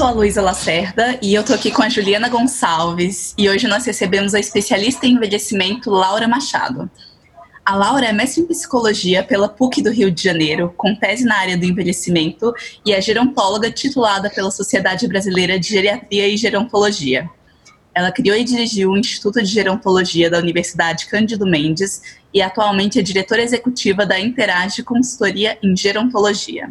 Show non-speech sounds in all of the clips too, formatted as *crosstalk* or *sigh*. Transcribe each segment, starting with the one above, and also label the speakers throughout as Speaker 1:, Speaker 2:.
Speaker 1: sou a Luísa Lacerda e eu tô aqui com a Juliana Gonçalves e hoje nós recebemos a especialista em envelhecimento Laura Machado. A Laura é mestre em psicologia pela PUC do Rio de Janeiro, com tese na área do envelhecimento e é gerontóloga titulada pela Sociedade Brasileira de Geriatria e Gerontologia. Ela criou e dirigiu o Instituto de Gerontologia da Universidade Cândido Mendes e atualmente é diretora executiva da Interage Consultoria em Gerontologia.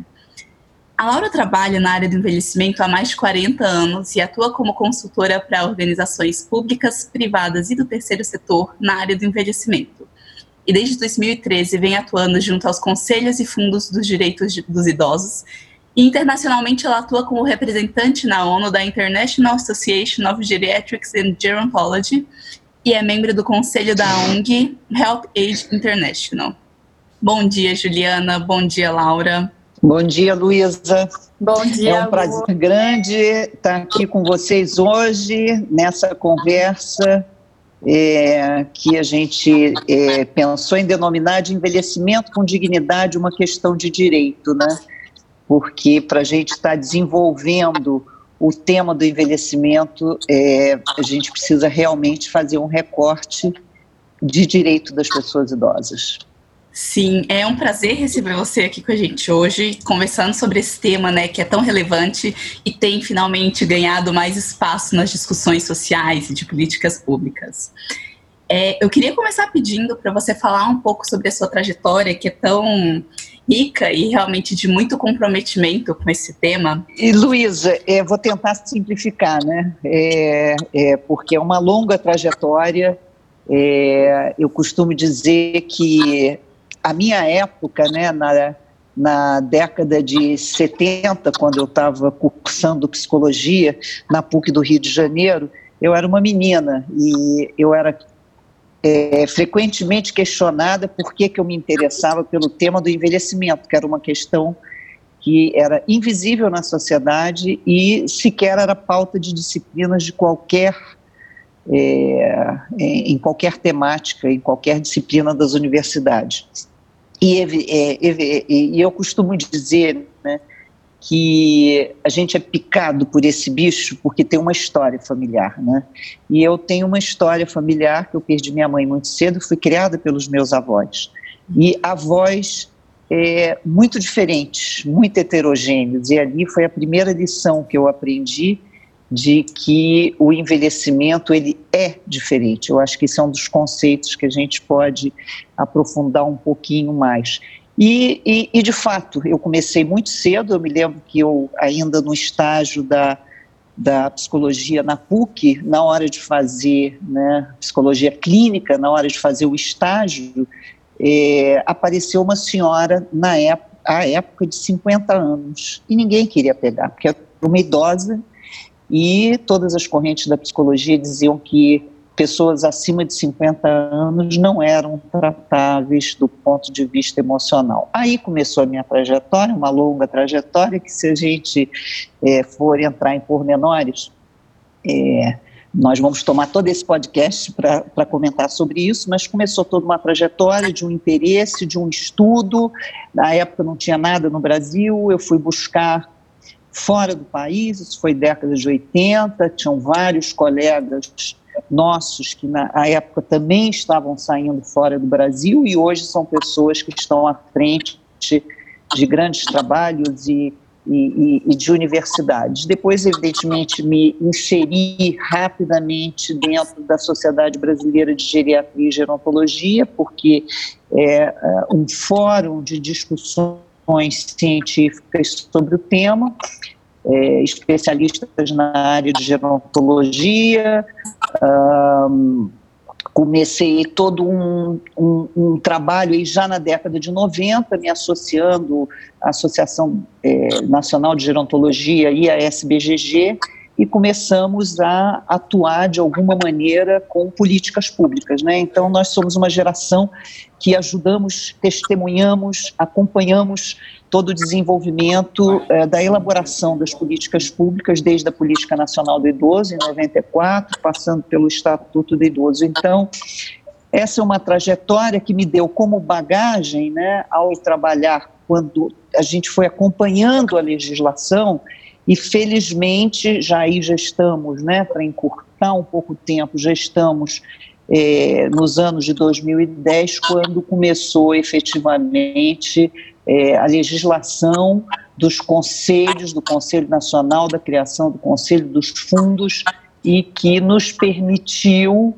Speaker 1: A Laura trabalha na área do envelhecimento há mais de 40 anos e atua como consultora para organizações públicas, privadas e do terceiro setor na área do envelhecimento. E desde 2013 vem atuando junto aos conselhos e fundos dos direitos dos idosos. E internacionalmente ela atua como representante na ONU da International Association of Geriatrics and Gerontology e é membro do conselho da ONG Help Age International. Bom dia, Juliana. Bom dia, Laura.
Speaker 2: Bom dia, Luísa.
Speaker 3: Bom dia.
Speaker 2: É um prazer Lu. grande estar aqui com vocês hoje nessa conversa é, que a gente é, pensou em denominar de envelhecimento com dignidade uma questão de direito, né? Porque para a gente estar desenvolvendo o tema do envelhecimento, é, a gente precisa realmente fazer um recorte de direito das pessoas idosas.
Speaker 1: Sim, é um prazer receber você aqui com a gente hoje, conversando sobre esse tema, né, que é tão relevante e tem finalmente ganhado mais espaço nas discussões sociais e de políticas públicas. É, eu queria começar pedindo para você falar um pouco sobre a sua trajetória, que é tão rica e realmente de muito comprometimento com esse tema.
Speaker 2: E Luísa, é, vou tentar simplificar, né? É, é, porque é uma longa trajetória. É, eu costumo dizer que a minha época, né, na, na década de 70, quando eu estava cursando psicologia na PUC do Rio de Janeiro, eu era uma menina e eu era é, frequentemente questionada por que, que eu me interessava pelo tema do envelhecimento, que era uma questão que era invisível na sociedade e sequer era pauta de disciplinas de qualquer é, em qualquer temática, em qualquer disciplina das universidades. E, é, e eu costumo dizer né, que a gente é picado por esse bicho porque tem uma história familiar, né? E eu tenho uma história familiar que eu perdi minha mãe muito cedo, fui criada pelos meus avós. E avós é, muito diferentes, muito heterogêneos. E ali foi a primeira lição que eu aprendi de que o envelhecimento ele é diferente. Eu acho que isso é um dos conceitos que a gente pode aprofundar um pouquinho mais. E, e, e, de fato, eu comecei muito cedo, eu me lembro que eu, ainda no estágio da, da psicologia na PUC, na hora de fazer né, psicologia clínica, na hora de fazer o estágio, é, apareceu uma senhora na época, à época de 50 anos, e ninguém queria pegar, porque era uma idosa e todas as correntes da psicologia diziam que pessoas acima de 50 anos não eram tratáveis do ponto de vista emocional. Aí começou a minha trajetória, uma longa trajetória, que se a gente é, for entrar em pormenores, é, nós vamos tomar todo esse podcast para comentar sobre isso, mas começou toda uma trajetória de um interesse, de um estudo. Na época não tinha nada no Brasil, eu fui buscar fora do país, isso foi década de 80, tinham vários colegas nossos que na época também estavam saindo fora do Brasil e hoje são pessoas que estão à frente de grandes trabalhos e, e, e de universidades. Depois, evidentemente, me inseri rapidamente dentro da Sociedade Brasileira de Geriatria e Gerontologia, porque é, é um fórum de discussões científicas sobre o tema, é, especialistas na área de gerontologia. Um, comecei todo um, um, um, trabalho aí já na década de 90, me associando à Associação é, Nacional de Gerontologia e à SBGG, e começamos a atuar de alguma maneira com políticas públicas. Né? Então, nós somos uma geração que ajudamos, testemunhamos, acompanhamos todo o desenvolvimento eh, da elaboração das políticas públicas, desde a Política Nacional do Idoso, em 94, passando pelo Estatuto do Idoso. Então, essa é uma trajetória que me deu como bagagem, né, ao trabalhar, quando a gente foi acompanhando a legislação, e felizmente já aí já estamos, né, para encurtar um pouco o tempo, já estamos é, nos anos de 2010, quando começou efetivamente é, a legislação dos conselhos, do Conselho Nacional da Criação do Conselho dos Fundos, e que nos permitiu,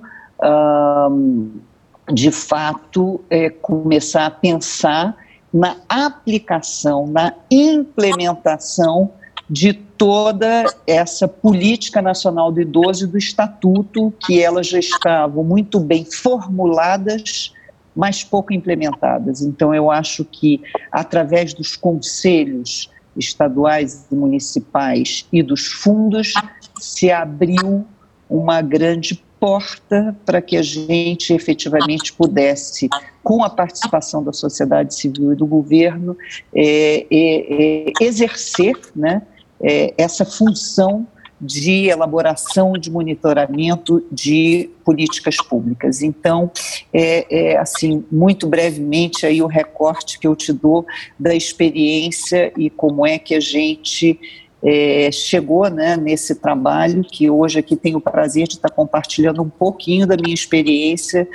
Speaker 2: de fato, é, começar a pensar na aplicação, na implementação de toda essa política nacional do idoso e do estatuto, que elas já estavam muito bem formuladas, mas pouco implementadas. Então, eu acho que, através dos conselhos estaduais e municipais e dos fundos, se abriu uma grande porta para que a gente efetivamente pudesse, com a participação da sociedade civil e do governo, é, é, é, exercer né, é, essa função de elaboração de monitoramento de políticas públicas. Então, é, é, assim, muito brevemente aí o recorte que eu te dou da experiência e como é que a gente é, chegou né, nesse trabalho, que hoje aqui tenho o prazer de estar compartilhando um pouquinho da minha experiência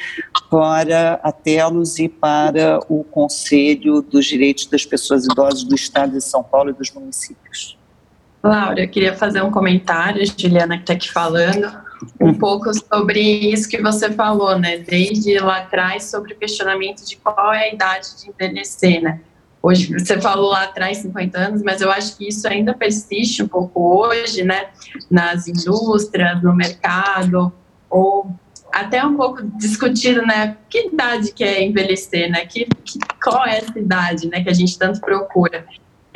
Speaker 2: para a Telos e para o Conselho dos Direitos das Pessoas Idosas do Estado de São Paulo e dos municípios.
Speaker 3: Laura, eu queria fazer um comentário, Juliana que está aqui falando, um pouco sobre isso que você falou, né? Desde lá atrás, sobre o questionamento de qual é a idade de envelhecer, né? Hoje, você falou lá atrás 50 anos, mas eu acho que isso ainda persiste um pouco hoje, né? Nas indústrias, no mercado, ou até um pouco discutido, né? Que idade que é envelhecer, né? Que, que, qual é essa idade, né? Que a gente tanto procura.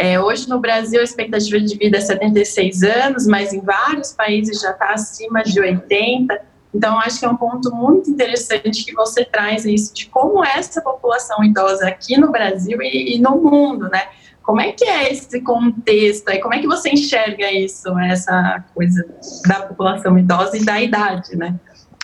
Speaker 3: É, hoje no Brasil a expectativa de vida é 76 anos, mas em vários países já está acima de 80. Então acho que é um ponto muito interessante que você traz isso de como essa população idosa aqui no Brasil e, e no mundo, né? Como é que é esse contexto aí? Como é que você enxerga isso, essa coisa da população idosa e da idade, né?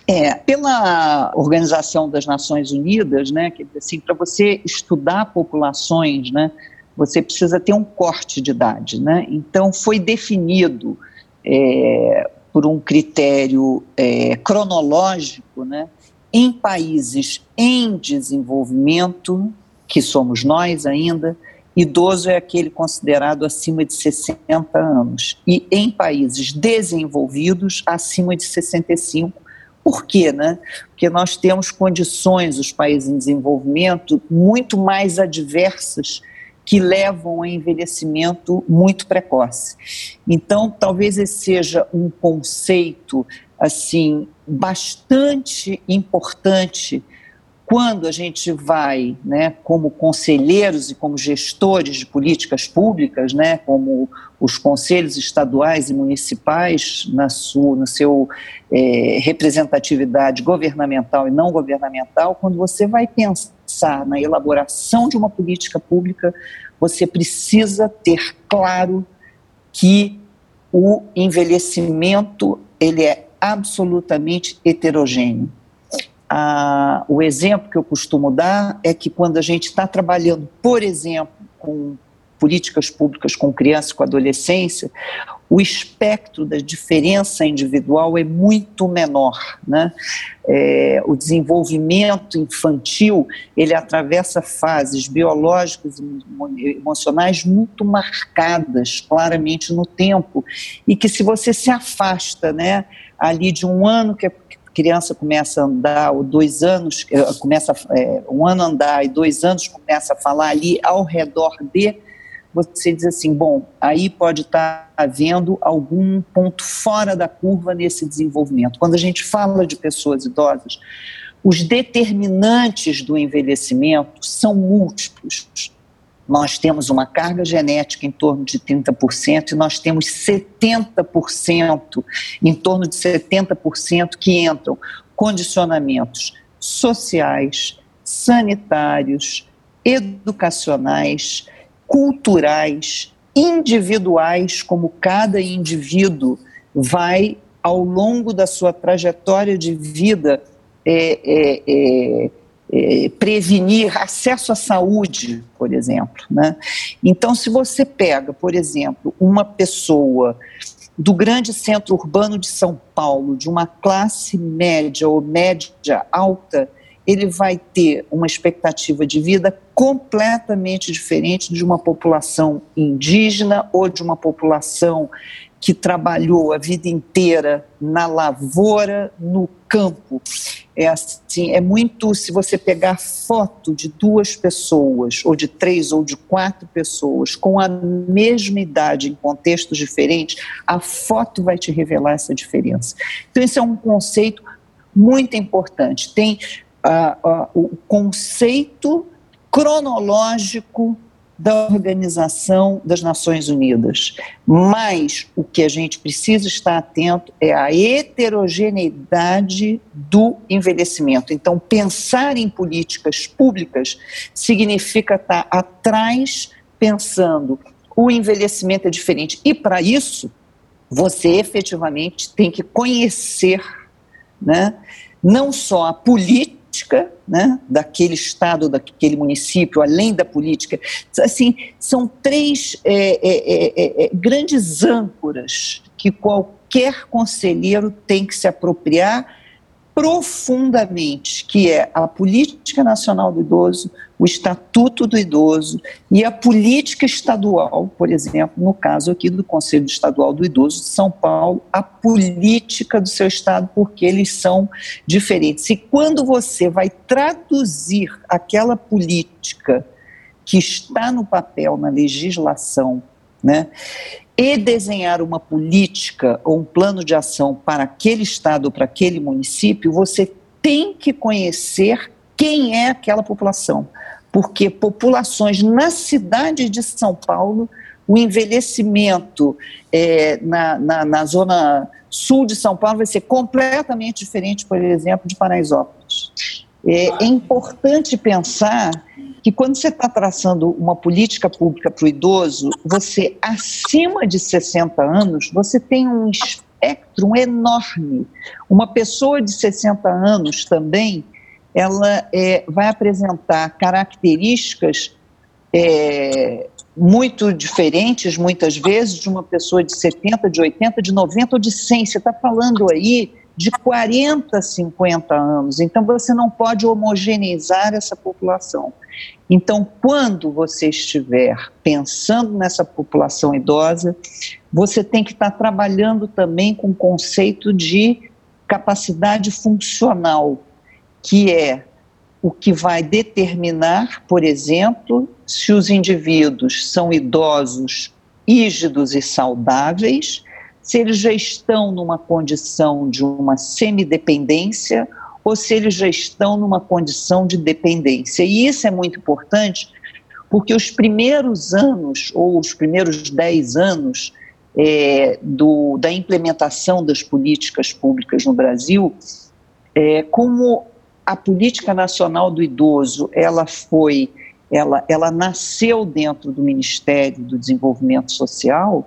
Speaker 2: É, pela Organização das Nações Unidas, né, que assim, para você estudar populações, né, você precisa ter um corte de idade, né? Então foi definido é, por um critério é, cronológico, né? Em países em desenvolvimento, que somos nós ainda, idoso é aquele considerado acima de 60 anos. E em países desenvolvidos, acima de 65 por quê? Né? Porque nós temos condições, os países em desenvolvimento, muito mais adversas que levam a envelhecimento muito precoce. Então, talvez esse seja um conceito assim bastante importante quando a gente vai, né, como conselheiros e como gestores de políticas públicas, né, como os conselhos estaduais e municipais na sua, no seu é, representatividade governamental e não governamental, quando você vai pensar na elaboração de uma política pública, você precisa ter claro que o envelhecimento ele é absolutamente heterogêneo. A, o exemplo que eu costumo dar é que quando a gente está trabalhando, por exemplo, com políticas públicas com criança e com adolescência, o espectro da diferença individual é muito menor, né? É, o desenvolvimento infantil ele atravessa fases biológicas e emocionais muito marcadas claramente no tempo e que se você se afasta, né, ali de um ano que é criança começa a andar, ou dois anos, eh, começa é, um ano a andar e dois anos começa a falar ali ao redor de, você diz assim, bom, aí pode estar havendo algum ponto fora da curva nesse desenvolvimento. Quando a gente fala de pessoas idosas, os determinantes do envelhecimento são múltiplos nós temos uma carga genética em torno de 30% e nós temos 70%, em torno de 70% que entram condicionamentos sociais, sanitários, educacionais, culturais, individuais, como cada indivíduo vai, ao longo da sua trajetória de vida, é, é, é, é, prevenir acesso à saúde, por exemplo. Né? Então, se você pega, por exemplo, uma pessoa do grande centro urbano de São Paulo, de uma classe média ou média alta, ele vai ter uma expectativa de vida completamente diferente de uma população indígena ou de uma população que trabalhou a vida inteira na lavoura, no campo. É assim, é muito se você pegar foto de duas pessoas, ou de três ou de quatro pessoas com a mesma idade em contextos diferentes, a foto vai te revelar essa diferença. Então esse é um conceito muito importante. Tem o conceito cronológico da Organização das Nações Unidas. Mas o que a gente precisa estar atento é a heterogeneidade do envelhecimento. Então, pensar em políticas públicas significa estar atrás pensando o envelhecimento é diferente. E para isso, você efetivamente tem que conhecer né, não só a política, política né, daquele estado, daquele município, além da política. Assim, são três é, é, é, é, grandes âncoras que qualquer conselheiro tem que se apropriar profundamente, que é a política nacional do idoso, o estatuto do idoso e a política estadual, por exemplo, no caso aqui do Conselho Estadual do Idoso de São Paulo, a política do seu estado, porque eles são diferentes. E quando você vai traduzir aquela política que está no papel, na legislação, né, e desenhar uma política ou um plano de ação para aquele estado ou para aquele município, você tem que conhecer quem é aquela população. Porque populações na cidade de São Paulo, o envelhecimento é, na, na, na, zona sul de São Paulo vai ser completamente diferente, por exemplo, de Paraisópolis. É, é importante pensar que quando você está traçando uma política pública para o idoso, você, acima de 60 anos, você tem um espectro enorme. Uma pessoa de 60 anos também, ela é, vai apresentar características é, muito diferentes, muitas vezes, de uma pessoa de 70, de 80, de 90 ou de 100. Você está falando aí de 40, 50 anos. Então, você não pode homogeneizar essa população. Então, quando você estiver pensando nessa população idosa, você tem que estar trabalhando também com o conceito de capacidade funcional, que é o que vai determinar, por exemplo, se os indivíduos são idosos, rígidos e saudáveis se eles já estão numa condição de uma semidependência ou se eles já estão numa condição de dependência. E isso é muito importante porque os primeiros anos, ou os primeiros dez anos é, do, da implementação das políticas públicas no Brasil, é, como a política nacional do idoso, ela foi, ela, ela nasceu dentro do Ministério do Desenvolvimento Social,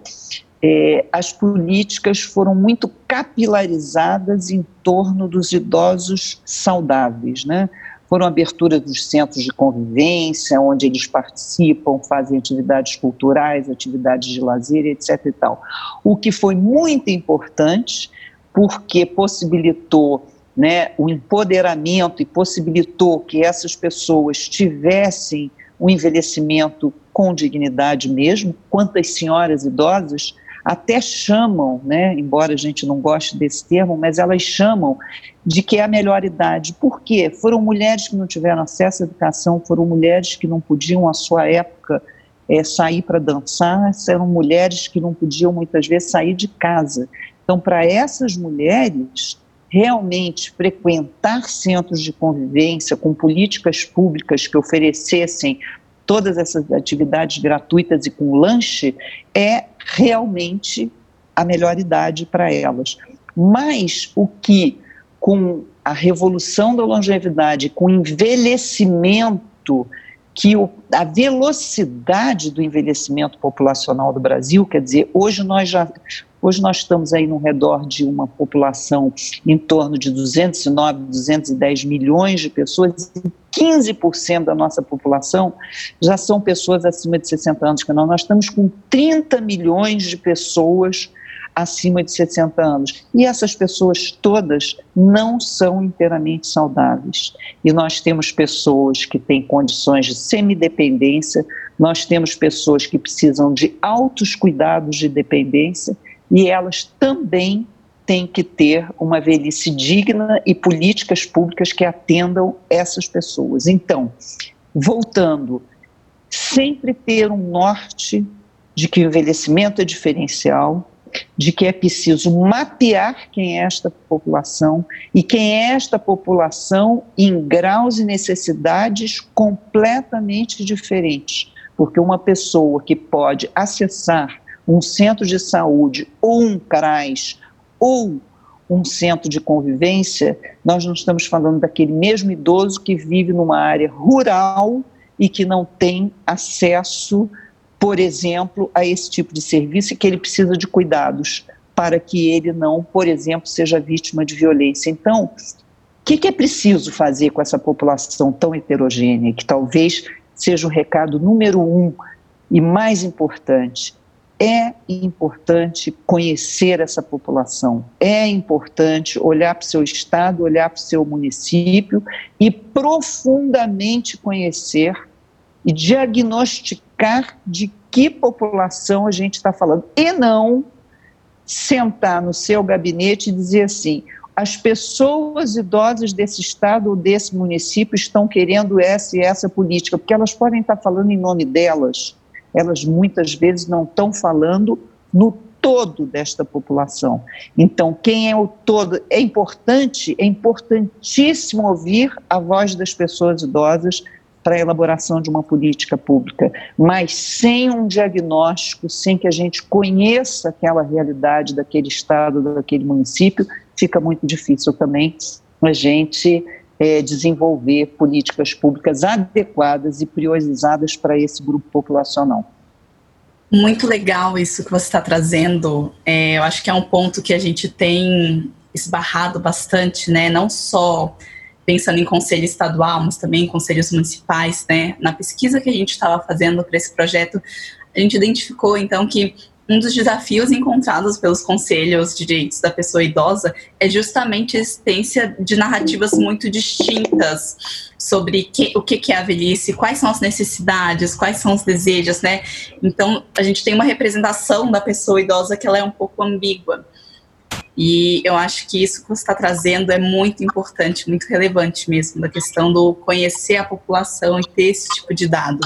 Speaker 2: é, as políticas foram muito capilarizadas em torno dos idosos saudáveis, né? Foram aberturas dos centros de convivência, onde eles participam, fazem atividades culturais, atividades de lazer, etc. E tal. O que foi muito importante, porque possibilitou né, o empoderamento e possibilitou que essas pessoas tivessem um envelhecimento com dignidade mesmo. Quantas senhoras idosas até chamam, né, embora a gente não goste desse termo, mas elas chamam de que é a melhor idade. Por quê? Foram mulheres que não tiveram acesso à educação, foram mulheres que não podiam, à sua época, é, sair para dançar, eram mulheres que não podiam, muitas vezes, sair de casa. Então, para essas mulheres, realmente frequentar centros de convivência com políticas públicas que oferecessem todas essas atividades gratuitas e com lanche é realmente a melhor idade para elas. Mas o que, com a revolução da longevidade, com o envelhecimento, que o, a velocidade do envelhecimento populacional do Brasil, quer dizer, hoje nós já Hoje nós estamos aí no redor de uma população em torno de 209, 210 milhões de pessoas, 15% da nossa população já são pessoas acima de 60 anos, que não. Nós estamos com 30 milhões de pessoas acima de 60 anos. E essas pessoas todas não são inteiramente saudáveis. E nós temos pessoas que têm condições de semidependência, nós temos pessoas que precisam de altos cuidados de dependência e elas também têm que ter uma velhice digna e políticas públicas que atendam essas pessoas. Então, voltando, sempre ter um norte de que o envelhecimento é diferencial, de que é preciso mapear quem é esta população e quem é esta população em graus e necessidades completamente diferentes. Porque uma pessoa que pode acessar um centro de saúde ou um CRAS ou um centro de convivência, nós não estamos falando daquele mesmo idoso que vive numa área rural e que não tem acesso por exemplo, a esse tipo de serviço e que ele precisa de cuidados para que ele não, por exemplo, seja vítima de violência. Então, o que, que é preciso fazer com essa população tão heterogênea, que talvez seja o recado número um e mais importante? É importante conhecer essa população, é importante olhar para o seu estado, olhar para o seu município e profundamente conhecer e diagnosticar de que população a gente está falando. E não sentar no seu gabinete e dizer assim: as pessoas idosas desse estado ou desse município estão querendo essa e essa política, porque elas podem estar falando em nome delas, elas muitas vezes não estão falando no todo desta população. Então, quem é o todo? É importante, é importantíssimo ouvir a voz das pessoas idosas para a elaboração de uma política pública, mas sem um diagnóstico, sem que a gente conheça aquela realidade daquele estado, daquele município, fica muito difícil também a gente é, desenvolver políticas públicas adequadas e priorizadas para esse grupo populacional.
Speaker 1: Muito legal isso que você está trazendo. É, eu acho que é um ponto que a gente tem esbarrado bastante, né? Não só pensando em conselho estadual, mas também em conselhos municipais, né? Na pesquisa que a gente estava fazendo para esse projeto, a gente identificou então que um dos desafios encontrados pelos conselhos de direitos da pessoa idosa é justamente a existência de narrativas muito distintas sobre que, o que é a velhice, quais são as necessidades, quais são os desejos, né? Então, a gente tem uma representação da pessoa idosa que ela é um pouco ambígua. E eu acho que isso que você está trazendo é muito importante, muito relevante mesmo, da questão do conhecer a população e ter esse tipo de dado.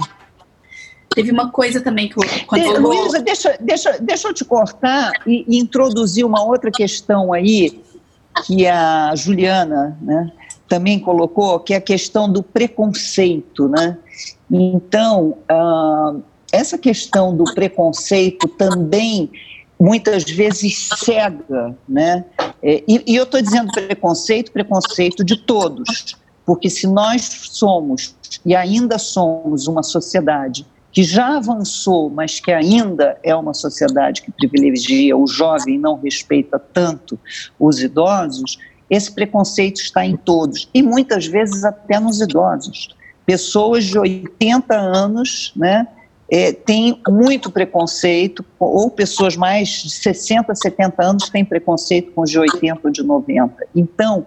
Speaker 1: Teve uma coisa também que eu,
Speaker 2: quando eu... Luísa, deixa, deixa, deixa eu te cortar e, e, introduzir uma outra questão aí, que a Juliana né, também colocou, que é a questão do preconceito. Né? Então, uh, essa questão do preconceito também muitas vezes cega, né? É, e, e eu estou dizendo preconceito, preconceito de todos, porque se nós somos e ainda somos uma sociedade que já avançou, mas que ainda é uma sociedade que privilegia o jovem e não respeita tanto os idosos, esse preconceito está em todos e muitas vezes até nos idosos. Pessoas de 80 anos, né? é, tem muito preconceito, ou pessoas mais de 60, 70 anos têm preconceito com os de 80 ou de 90. Então,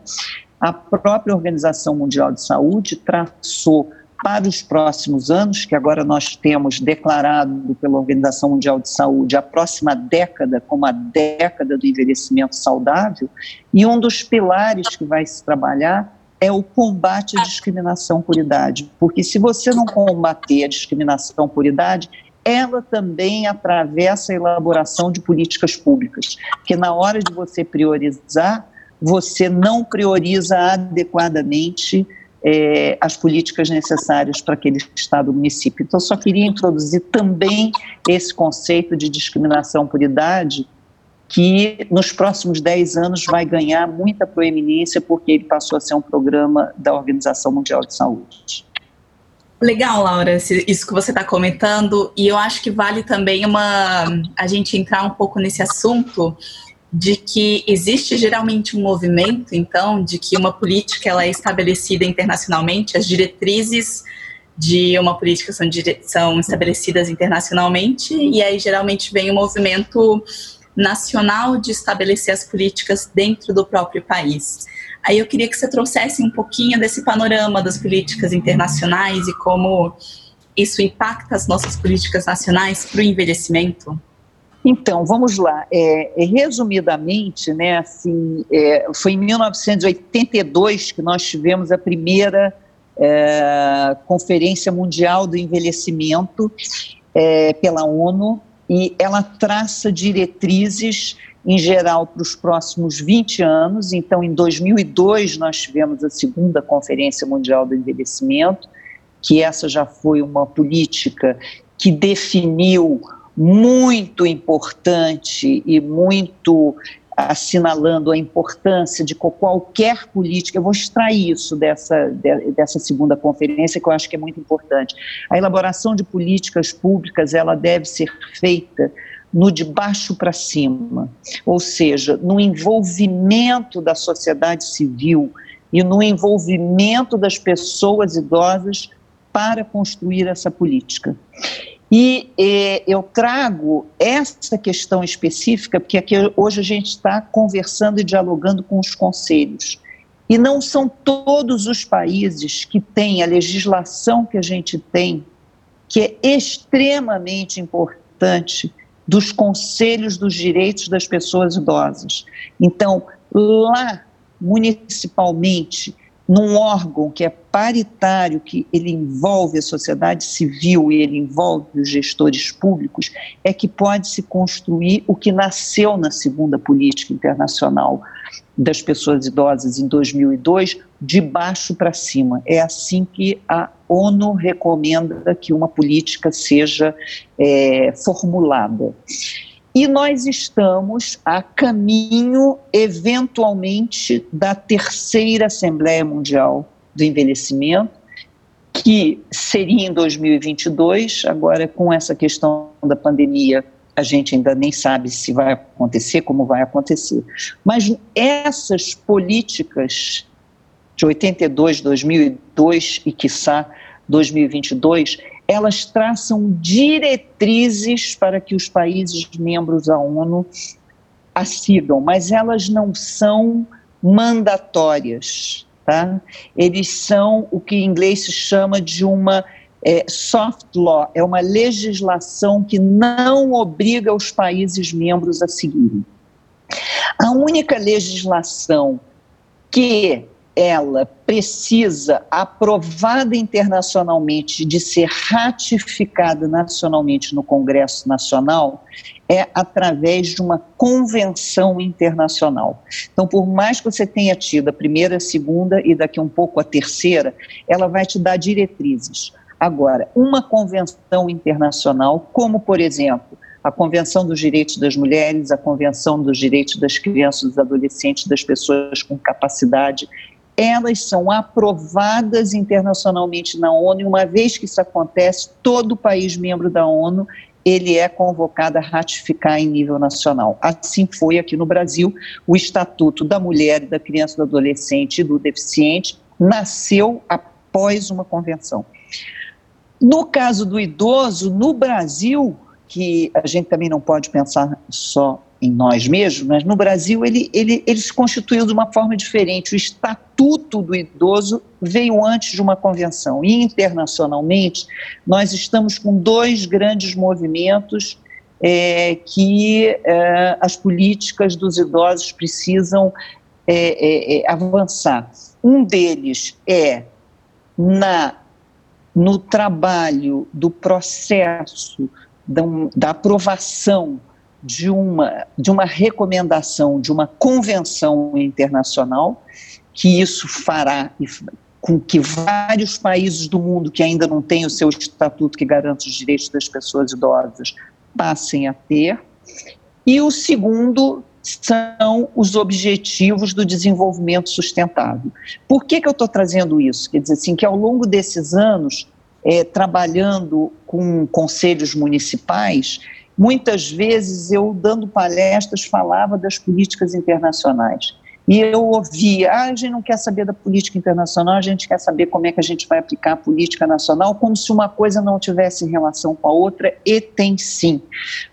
Speaker 2: a própria Organização Mundial de Saúde traçou para os próximos anos, que agora nós temos declarado pela Organização Mundial de Saúde a próxima década como a década do envelhecimento saudável, e um dos pilares que vai se trabalhar é o combate à discriminação por idade. Porque se você não combater a discriminação por idade, ela também atravessa a elaboração de políticas públicas. Porque na hora de você priorizar, você não prioriza adequadamente é, as políticas necessárias para aquele estado município. Então, só queria introduzir também esse conceito de discriminação por idade, que nos próximos 10 anos vai ganhar muita proeminência porque ele passou a ser um programa da Organização Mundial de Saúde.
Speaker 1: Legal, Laura, isso que você está comentando, e eu acho que vale também uma a gente entrar um pouco nesse assunto de que existe geralmente um movimento, então, de que uma política ela é estabelecida internacionalmente, as diretrizes de uma política são, são estabelecidas internacionalmente, e aí geralmente vem o um movimento nacional de estabelecer as políticas dentro do próprio país. Aí eu queria que você trouxesse um pouquinho desse panorama das políticas internacionais e como isso impacta as nossas políticas nacionais para o envelhecimento.
Speaker 2: Então, vamos lá. É, é, resumidamente, né, assim, é, foi em 1982 que nós tivemos a primeira é, Conferência Mundial do Envelhecimento é, pela ONU e ela traça diretrizes em geral para os próximos 20 anos. Então, em 2002 nós tivemos a segunda Conferência Mundial do Envelhecimento, que essa já foi uma política que definiu muito importante e muito assinalando a importância de qualquer política. Eu vou extrair isso dessa, dessa segunda conferência, que eu acho que é muito importante. A elaboração de políticas públicas ela deve ser feita no de baixo para cima, ou seja, no envolvimento da sociedade civil e no envolvimento das pessoas idosas para construir essa política. E eh, eu trago essa questão específica, porque aqui hoje a gente está conversando e dialogando com os conselhos. E não são todos os países que têm a legislação que a gente tem, que é extremamente importante, dos conselhos dos direitos das pessoas idosas. Então, lá, municipalmente, num órgão que é paritário, que ele envolve a sociedade civil e ele envolve os gestores públicos, é que pode se construir o que nasceu na segunda política internacional das pessoas idosas em 2002, de baixo para cima. É assim que a ONU recomenda que uma política seja é, formulada. E nós estamos a caminho, eventualmente, da terceira Assembleia Mundial do Envelhecimento, que seria em 2022. Agora, com essa questão da pandemia, a gente ainda nem sabe se vai acontecer, como vai acontecer. Mas essas políticas de 82, 2002 e, quiçá, 2022, elas traçam diretrizes para que os países membros da ONU a sigam, mas elas não são mandatórias, tá? Eles são o que em inglês se chama de uma é, soft law, é uma legislação que não obriga os países membros a seguirem. A única legislação que ela precisa, aprovada internacionalmente, de ser ratificada nacionalmente no Congresso Nacional, é através de uma convenção internacional. Então, por mais que você tenha tido a primeira, a segunda e daqui um pouco a terceira, ela vai te dar diretrizes. Agora, uma convenção internacional, como por exemplo, a Convenção dos Direitos das Mulheres, a Convenção dos Direitos das Crianças, dos Adolescentes, das Pessoas com Capacidade, elas são aprovadas internacionalmente na ONU, e uma vez que isso acontece, todo país membro da ONU ele é convocado a ratificar em nível nacional. Assim foi aqui no Brasil, o Estatuto da Mulher, da Criança, do Adolescente e do Deficiente nasceu após uma convenção. No caso do idoso, no Brasil, que a gente também não pode pensar só em nós mesmos, mas no Brasil ele, ele, ele se constituiu de uma forma diferente. O Estatuto do Idoso veio antes de uma convenção. E internacionalmente, nós estamos com dois grandes movimentos é, que é, as políticas dos idosos precisam é, é, é avançar. Um deles é na, no trabalho do processo da, da aprovação de uma, de uma recomendação, de uma convenção internacional, que isso fará com que vários países do mundo que ainda não têm o seu estatuto que garante os direitos das pessoas idosas passem a ter. E o segundo são os objetivos do desenvolvimento sustentável. Por que, que eu estou trazendo isso? Quer dizer assim, que ao longo desses anos, é, trabalhando com conselhos municipais, muitas vezes eu, dando palestras, falava das políticas internacionais. E eu ouvia, ah, a gente não quer saber da política internacional, a gente quer saber como é que a gente vai aplicar a política nacional, como se uma coisa não tivesse relação com a outra, e tem sim.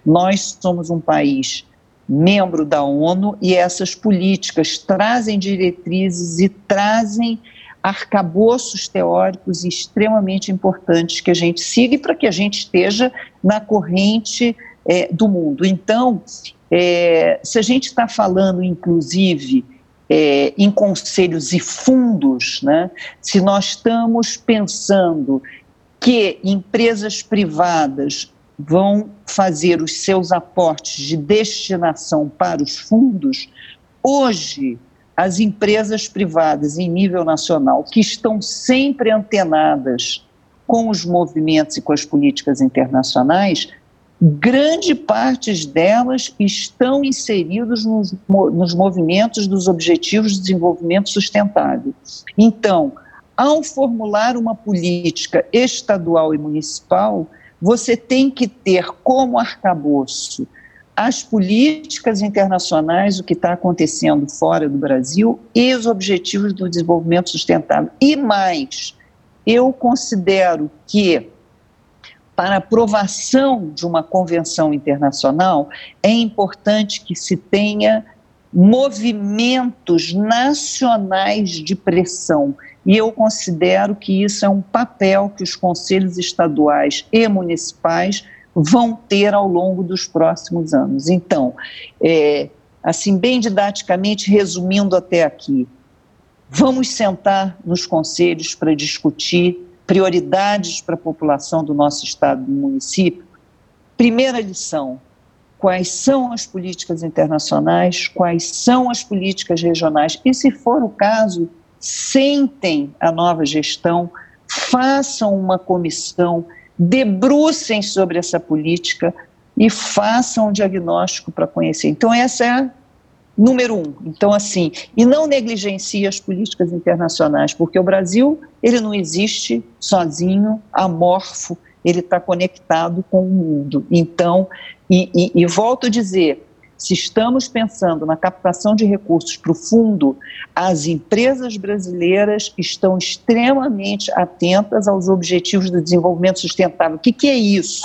Speaker 2: Nós somos um país membro da ONU e essas políticas trazem diretrizes e trazem arcabouços teóricos extremamente importantes que a gente siga para que a gente esteja na corrente é, do mundo. Então, é, se a gente está falando, inclusive, é, em conselhos e fundos, né, se nós estamos pensando que empresas privadas vão fazer os seus aportes de destinação para os fundos, hoje as empresas privadas em nível nacional que estão sempre antenadas com os movimentos e com as políticas internacionais, grande parte delas estão inseridas nos, nos movimentos dos Objetivos de Desenvolvimento Sustentável. Então, ao formular uma política estadual e municipal, você tem que ter como arcabouço as políticas internacionais, o que está acontecendo fora do Brasil e os objetivos do desenvolvimento sustentável. E mais, eu considero que para aprovação de uma convenção internacional é importante que se tenha movimentos nacionais de pressão. E eu considero que isso é um papel que os conselhos estaduais e municipais vão ter ao longo dos próximos anos. Então, é, assim, bem didaticamente, resumindo até aqui, vamos sentar nos conselhos para discutir prioridades para a população do nosso estado e município. Primeira lição: quais são as políticas internacionais, quais são as políticas regionais, e se for o caso, sentem a nova gestão, façam uma comissão debrucem sobre essa política e façam um diagnóstico para conhecer. Então, essa é número um. Então, assim, e não negligencie as políticas internacionais, porque o Brasil, ele não existe sozinho, amorfo, ele está conectado com o mundo. Então, e, e, e volto a dizer, se estamos pensando na captação de recursos para o fundo, as empresas brasileiras estão extremamente atentas aos objetivos do desenvolvimento sustentável. O que, que é isso?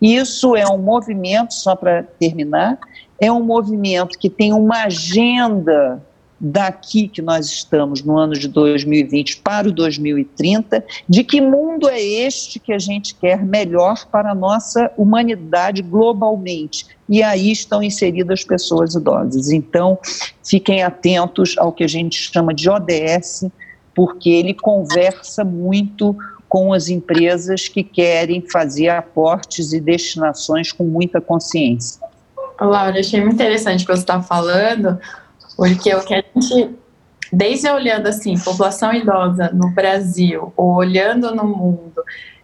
Speaker 2: Isso é um movimento, só para terminar, é um movimento que tem uma agenda daqui que nós estamos no ano de 2020 para o 2030, de que mundo é este que a gente quer melhor para a nossa humanidade globalmente. E aí estão inseridas pessoas idosas. Então, fiquem atentos ao que a gente chama de ODS, porque ele conversa muito com as empresas que querem fazer aportes e destinações com muita consciência.
Speaker 3: Laura, achei muito interessante o que você está falando, porque o que a gente, desde olhando assim, população idosa no Brasil, ou olhando no mundo,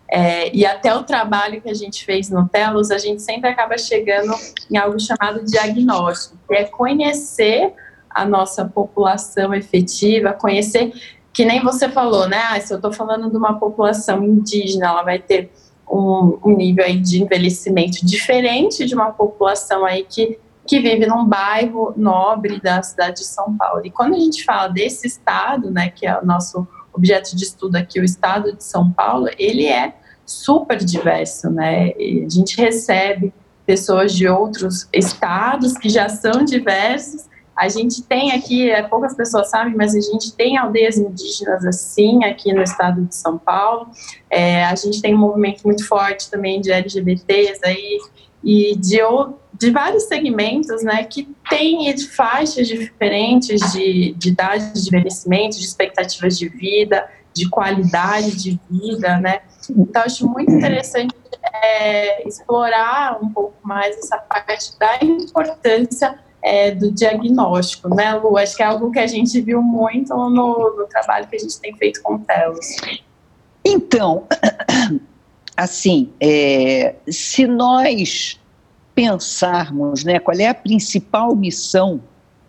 Speaker 3: é, e até o trabalho que a gente fez no Telos, a gente sempre acaba chegando em algo chamado diagnóstico, que é conhecer a nossa população efetiva, conhecer, que nem você falou, né? Ah, se eu estou falando de uma população indígena, ela vai ter um, um nível aí de envelhecimento diferente de uma população aí que que vive num bairro nobre da cidade de São Paulo. E quando a gente fala desse estado, né, que é o nosso objeto de estudo aqui, o estado de São Paulo, ele é super diverso, né? E a gente recebe pessoas de outros estados que já são diversos. A gente tem aqui, é, poucas pessoas sabem, mas a gente tem aldeias indígenas assim aqui no estado de São Paulo. É, a gente tem um movimento muito forte também de LGBTs aí e de, de vários segmentos, né, que têm faixas diferentes de, de idade de envelhecimento, de expectativas de vida, de qualidade de vida, né. Então, acho muito interessante é, explorar um pouco mais essa parte da importância é, do diagnóstico, né, Lu? Acho que é algo que a gente viu muito no, no trabalho que a gente tem feito com o Telos.
Speaker 2: Então, *clears throat* assim, é, se nós pensarmos né, qual é a principal missão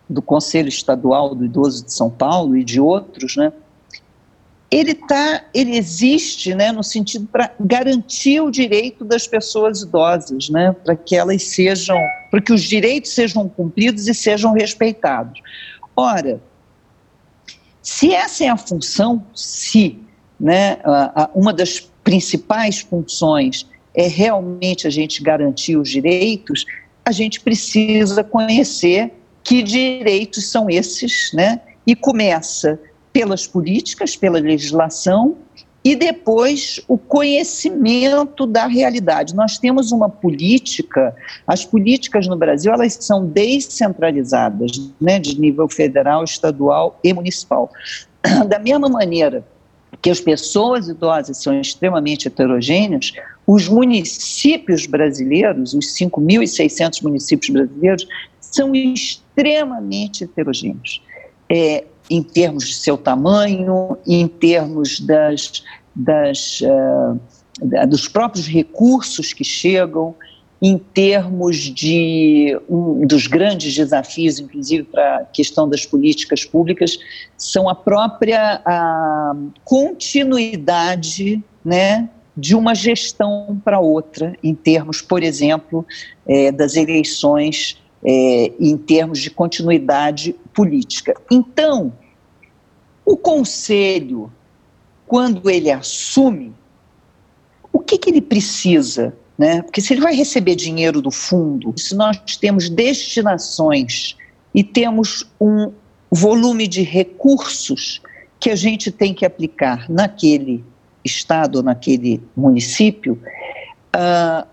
Speaker 2: do Conselho Estadual do Idoso de São Paulo e de outros, né, ele tá, ele existe, né, no sentido para garantir o direito das pessoas idosas, né, para que elas sejam, para que os direitos sejam cumpridos e sejam respeitados. Ora, se essa é a função, se, né, uma das principais funções é realmente a gente garantir os direitos, a gente precisa conhecer que direitos são esses, né? E começa pelas políticas, pela legislação e depois o conhecimento da realidade. Nós temos uma política, as políticas no Brasil elas são descentralizadas, né, de nível federal, estadual e municipal. *clears throat* Da mesma maneira que as pessoas idosas são extremamente heterogêneas, os municípios brasileiros, os 5.600 municípios brasileiros, são extremamente heterogêneos. É, em termos de seu tamanho, em termos das, das, uh, dos próprios recursos que chegam, em termos de um dos grandes desafios, inclusive para a questão das políticas públicas, são a própria a continuidade, né, de uma gestão para outra, em termos, por exemplo, é, das eleições, é, em termos de continuidade política. Então, o conselho, quando ele assume, o que, que ele precisa? Né? Porque se ele vai receber dinheiro do fundo, se nós temos destinações e temos um volume de recursos que a gente tem que aplicar naquele estado, naquele município, uh,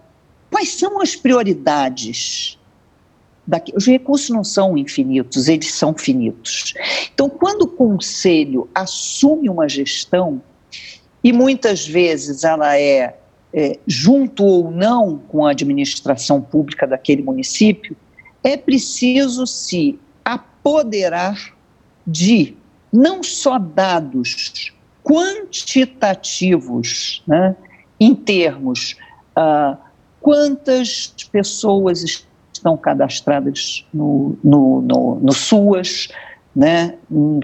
Speaker 2: quais são as prioridades? Daqui? Os recursos não são infinitos, eles são finitos. Então, quando o conselho assume uma gestão, e muitas vezes ela é, é junto ou não com a administração pública daquele município, é preciso se apoderar de não só dados quantitativos, né, em termos uh, quantas pessoas estão cadastradas no, no, no, no SUAS, né,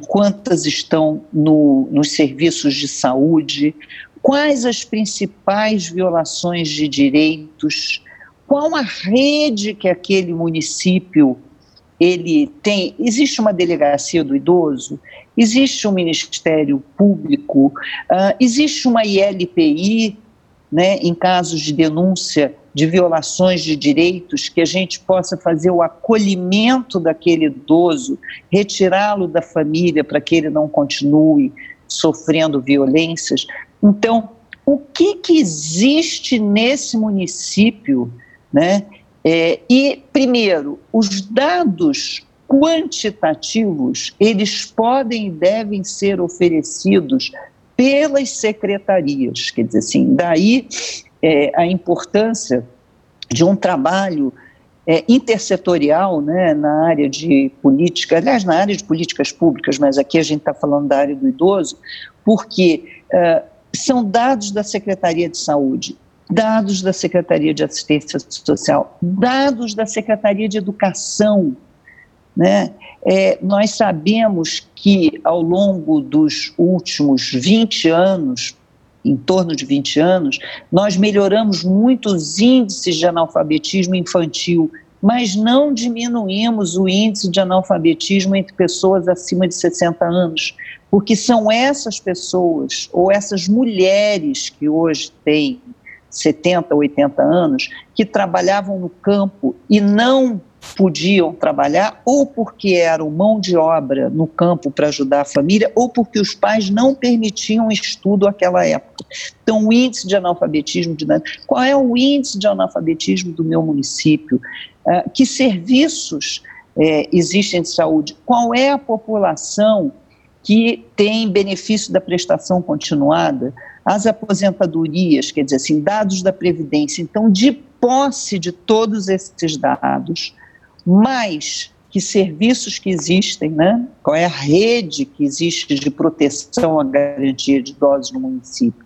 Speaker 2: quantas estão no, nos serviços de saúde, quais as principais violações de direitos, qual a rede que aquele município ele tem, existe uma delegacia do idoso, existe um Ministério Público, uh, existe uma ILPI, né, em casos de denúncia de violações de direitos, que a gente possa fazer o acolhimento daquele idoso, retirá-lo da família para que ele não continue sofrendo violências. Então, o que, que existe nesse município, né? É, e, primeiro, os dados quantitativos, eles podem e devem ser oferecidos pelas secretarias, quer dizer assim, daí é, a importância de um trabalho é, intersetorial né, na área de política, aliás, na área de políticas públicas, mas aqui a gente está falando da área do idoso, porque uh, são dados da Secretaria de Saúde, dados da Secretaria de Assistência Social, dados da Secretaria de Educação. Né? É, nós sabemos que ao longo dos últimos 20 anos, em torno de 20 anos, nós melhoramos muito os índices de analfabetismo infantil, mas não diminuímos o índice de analfabetismo entre pessoas acima de 60 anos, porque são essas pessoas ou essas mulheres que hoje têm 70, 80 anos, que trabalhavam no campo e não podiam trabalhar, ou porque eram mão de obra no campo para ajudar a família, ou porque os pais não permitiam estudo naquela época. Então, o índice de analfabetismo de qual é o índice de analfabetismo do meu município? Uh, que serviços é, existem de saúde? Qual é a população que tem benefício da prestação continuada? as aposentadorias, quer dizer assim, dados da Previdência. Então, de posse de todos esses dados, mais que serviços que existem, né? qual é a rede que existe de proteção à garantia de idosos no município,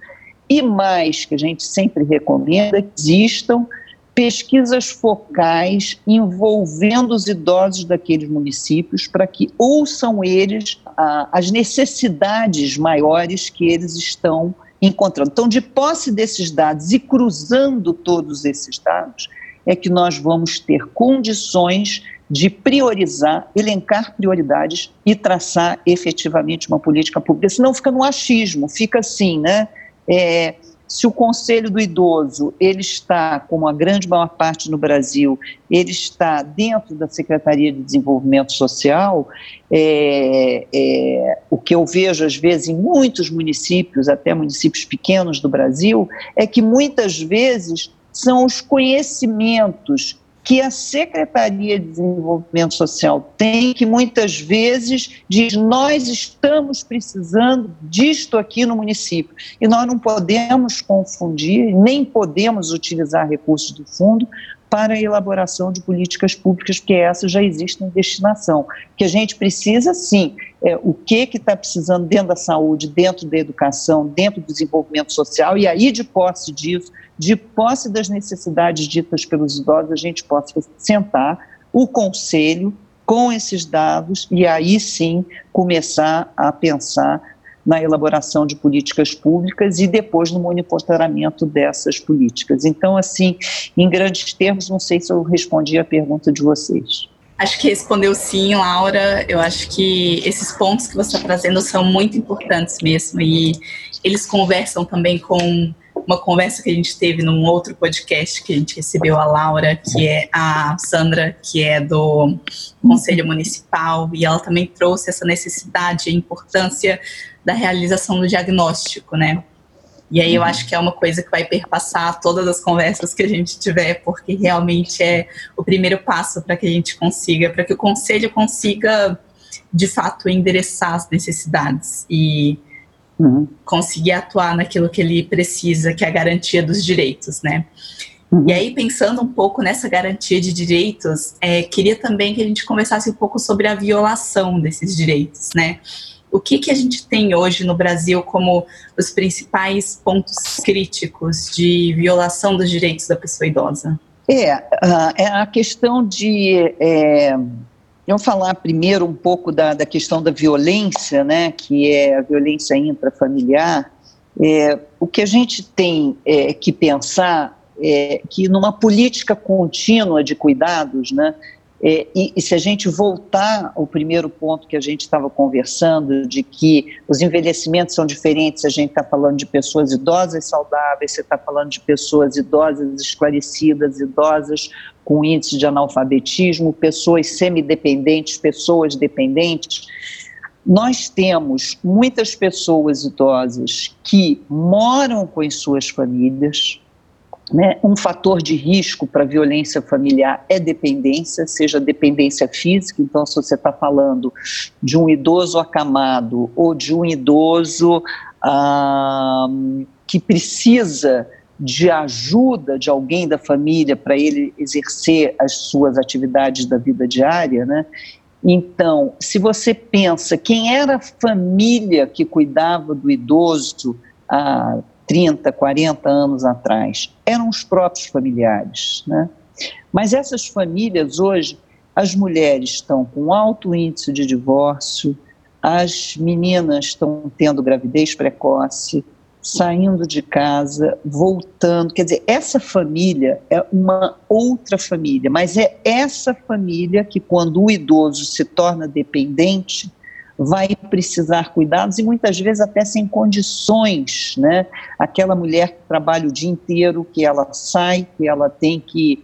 Speaker 2: e mais que a gente sempre recomenda que existam pesquisas focais envolvendo os idosos daqueles municípios para que ouçam eles ah, as necessidades maiores que eles estão encontrando. Então, de posse desses dados e cruzando todos esses dados, é que nós vamos ter condições de priorizar, elencar prioridades e traçar efetivamente uma política pública. Senão fica no achismo, fica assim, né? É, se o Conselho do Idoso ele está, como a grande maior parte no Brasil, ele está dentro da Secretaria de Desenvolvimento Social, é, é, o que eu vejo às vezes em muitos municípios, até municípios pequenos do Brasil, é que muitas vezes são os conhecimentos que a Secretaria de Desenvolvimento Social tem, que muitas vezes diz: nós estamos precisando disto aqui no município. E nós não podemos confundir, nem podemos utilizar recursos do fundo para a elaboração de políticas públicas, porque essas já existem em destinação. que a gente precisa, sim, é, o que está precisando dentro da saúde, dentro da educação, dentro do desenvolvimento social, e aí, de posse disso, de posse das necessidades ditas pelos idosos, a gente possa sentar o conselho com esses dados e aí sim começar a pensar na elaboração de políticas públicas e depois no monitoramento dessas políticas. Então, assim, em grandes termos, não sei se eu respondi a pergunta de vocês.
Speaker 1: Acho que respondeu sim, Laura. Eu acho que esses pontos que você está trazendo são muito importantes mesmo e eles conversam também com uma conversa que a gente teve num outro podcast que a gente recebeu a Laura, que é a Sandra, que é do Conselho Municipal, e ela também trouxe essa necessidade e importância da realização do diagnóstico, né? E aí eu acho que é uma coisa que vai perpassar todas as conversas que a gente tiver, porque realmente é o primeiro passo para que a gente consiga, para que o conselho consiga de fato endereçar as necessidades e uhum. conseguir atuar naquilo que ele precisa, que é a garantia dos direitos, né? Uhum. E aí, pensando um pouco nessa garantia de direitos, é, queria também que a gente conversasse um pouco sobre a violação desses direitos, né? O que, que a gente tem hoje no Brasil como os principais pontos críticos de violação dos direitos da pessoa idosa?
Speaker 2: É, uh, é a questão de é, eu falar primeiro um pouco da, da questão da violência, né, que é a violência intrafamiliar. É, o que a gente tem é, que pensar é que numa política contínua de cuidados, né, e, e, se a gente voltar ao primeiro ponto que a gente estava conversando, de que os envelhecimentos são diferentes, a gente está falando de pessoas idosas saudáveis, você está falando de pessoas idosas esclarecidas, idosas com índice de analfabetismo, pessoas semidependentes, pessoas dependentes. Nós temos muitas pessoas idosas que moram com as suas famílias, né? Um fator de risco para violência familiar é dependência, seja dependência física, então, se você está falando de um idoso acamado ou de um idoso ah, que precisa de ajuda de alguém da família para ele exercer as suas atividades da vida diária, né? Então, se você pensa quem era a família que cuidava do idoso há 30, 40 anos atrás, eram os próprios familiares, né? Mas essas famílias hoje, as mulheres estão com alto índice de divórcio, as meninas estão tendo gravidez precoce, saindo de casa, voltando. Quer dizer, essa família é uma outra família, mas é essa família que, quando o idoso se torna dependente, vai precisar cuidados e muitas vezes até sem condições, né? Aquela mulher que trabalha o dia inteiro, que ela sai, que ela tem que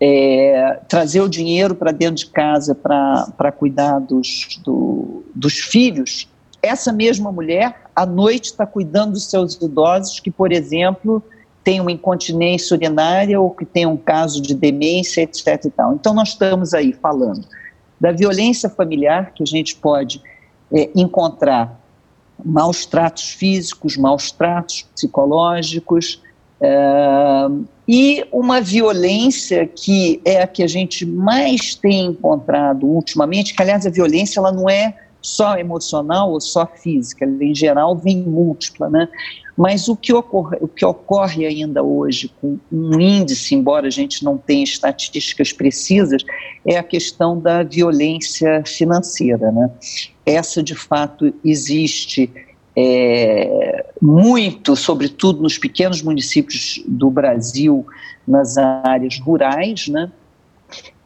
Speaker 2: é, trazer o dinheiro para dentro de casa para cuidar dos, do, dos filhos, essa mesma mulher, à noite, está cuidando dos seus idosos que, por exemplo, tem uma incontinência urinária ou que tem um caso de demência, etc. Então, nós estamos aí falando da violência familiar, que a gente pode é, encontrar maus tratos físicos, maus tratos psicológicos, é, e uma violência que é a que a gente mais tem encontrado ultimamente, que aliás a violência ela não é só emocional ou só física, em geral vem múltipla, né? Mas o que, ocorre, o que ocorre ainda hoje com um índice, embora a gente não tenha estatísticas precisas, é a questão da violência financeira, né? Essa, de fato, existe é, muito, sobretudo nos pequenos municípios do Brasil, nas áreas rurais, né?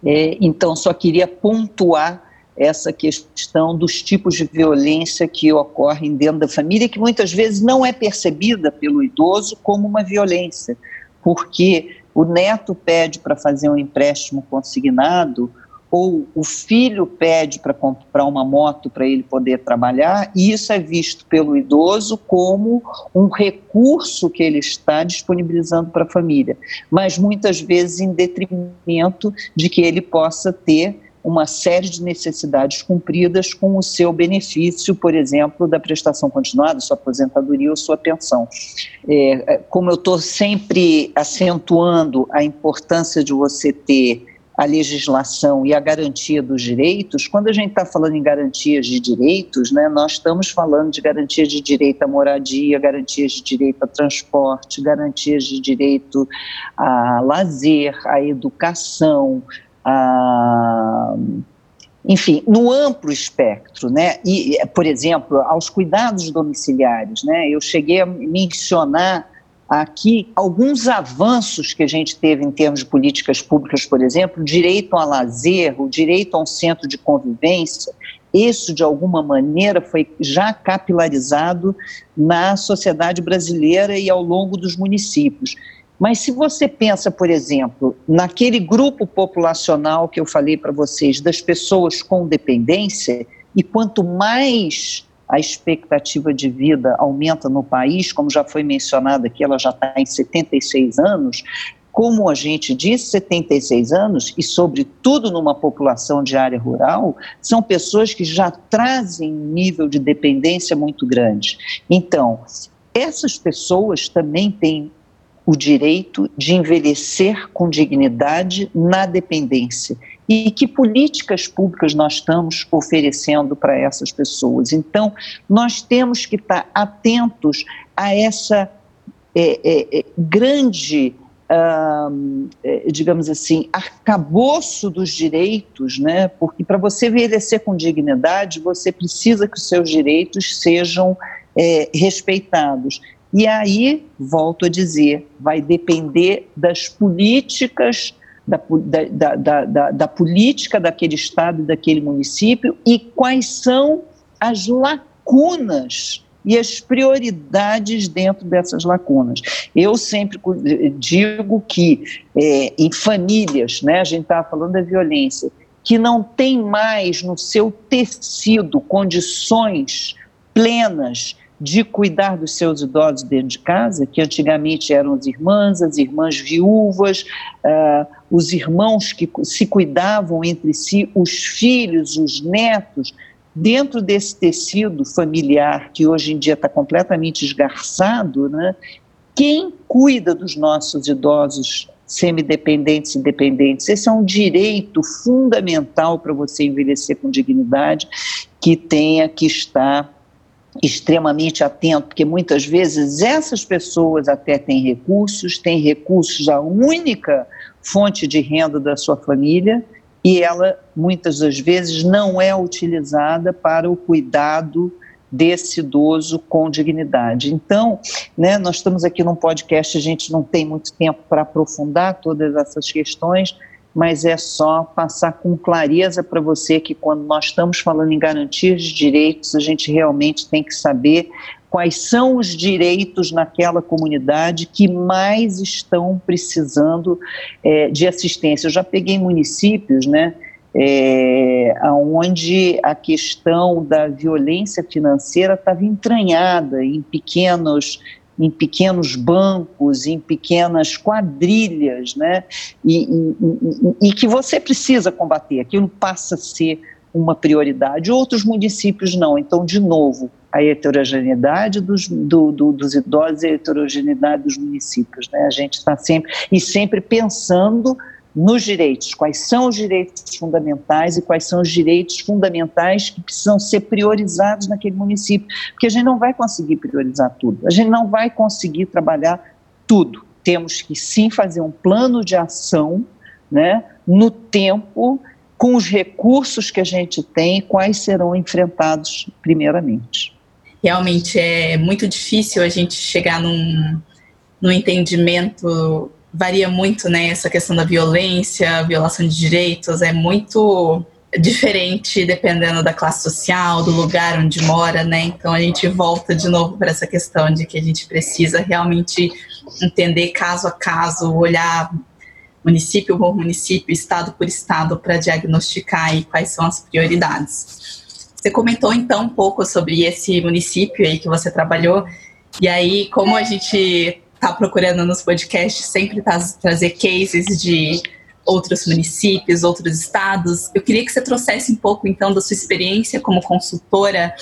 Speaker 2: É, então, só queria pontuar essa questão dos tipos de violência que ocorrem dentro da família, que muitas vezes não é percebida pelo idoso como uma violência, porque o neto pede para fazer um empréstimo consignado, ou o filho pede para comprar uma moto para ele poder trabalhar, e isso é visto pelo idoso como um recurso que ele está disponibilizando para a família, mas muitas vezes em detrimento de que ele possa ter uma série de necessidades cumpridas com o seu benefício, por exemplo, da prestação continuada, sua aposentadoria ou sua pensão. É, é como eu estou sempre acentuando a importância de você ter a legislação e a garantia dos direitos, quando a gente está falando em garantias de direitos, né, nós estamos falando de garantias de direito à moradia, garantias de direito a transporte, garantias de direito a lazer, à educação, a, enfim, no amplo espectro, né? E, por exemplo, aos cuidados domiciliares, né? Eu cheguei a mencionar aqui alguns avanços que a gente teve em termos de políticas públicas, por exemplo, direito ao lazer, o direito a um centro de convivência. Isso, de alguma maneira, foi já capilarizado na sociedade brasileira e ao longo dos municípios. Mas se você pensa, por exemplo, naquele grupo populacional que eu falei para vocês, das pessoas com dependência, e quanto mais a expectativa de vida aumenta no país, como já foi mencionado aqui, ela já está em 76 anos, como a gente disse, 76 anos, e sobretudo numa população de área rural, são pessoas que já trazem um nível de dependência muito grande. Então, essas pessoas também têm o direito de envelhecer com dignidade na dependência. E que políticas públicas nós estamos oferecendo para essas pessoas? Então, nós temos que estar atentos a essa é, é, é grande, é, digamos assim, arcabouço dos direitos, né? porque para você envelhecer com dignidade, você precisa que os seus direitos sejam é, respeitados. E aí, volto a dizer, vai depender das políticas, da, da, da, da, da política daquele estado, daquele município e quais são as lacunas e as prioridades dentro dessas lacunas. Eu sempre digo que é, em famílias, né, a gente estava falando da violência, que não tem mais no seu tecido condições plenas de cuidar dos seus idosos dentro de casa, que antigamente eram as irmãs, as irmãs viúvas, uh, os irmãos que se cuidavam entre si, os filhos, os netos, dentro desse tecido familiar que hoje em dia está completamente esgarçado, né? Quem cuida dos nossos idosos semidependentes e dependentes? Esse é um direito fundamental para você envelhecer com dignidade que tenha que estar extremamente atento, porque muitas vezes essas pessoas até têm recursos, têm recursos, a única fonte de renda da sua família, e ela muitas das vezes não é utilizada para o cuidado desse idoso com dignidade. Então, né, nós estamos aqui num podcast, a gente não tem muito tempo para aprofundar todas essas questões, mas é só passar com clareza para você que quando nós estamos falando em garantias de direitos, a gente realmente tem que saber quais são os direitos naquela comunidade que mais estão precisando é, de assistência. Eu já peguei municípios, né, é, onde a questão da violência financeira estava entranhada em pequenos em pequenos bancos, em pequenas quadrilhas, né? E, e, e, que você precisa combater, aquilo passa a ser uma prioridade. Outros municípios não. Então, de novo, a heterogeneidade dos, do, do, dos idosos e a heterogeneidade dos municípios. Né? A gente está sempre, e sempre pensando nos direitos, quais são os direitos fundamentais e quais são os direitos fundamentais que precisam ser priorizados naquele município, porque a gente não vai conseguir priorizar tudo, a gente não vai conseguir trabalhar tudo. Temos que sim fazer um plano de ação, né, no tempo, com os recursos que a gente tem, quais serão enfrentados primeiramente.
Speaker 1: Realmente é muito difícil a gente chegar num, entendimento varia muito, né? Essa questão da violência, violação de direitos, é muito diferente dependendo da classe social, do lugar onde mora, né? Então a gente volta de novo para essa questão de que a gente precisa realmente entender caso a caso, olhar município por município, estado por estado, para diagnosticar aí quais são as prioridades. Você comentou então um pouco sobre esse município aí que você trabalhou, e aí como a gente está procurando nos podcasts sempre tá, trazer cases de outros municípios, outros estados. Eu queria que você trouxesse um pouco, então, da sua experiência como consultora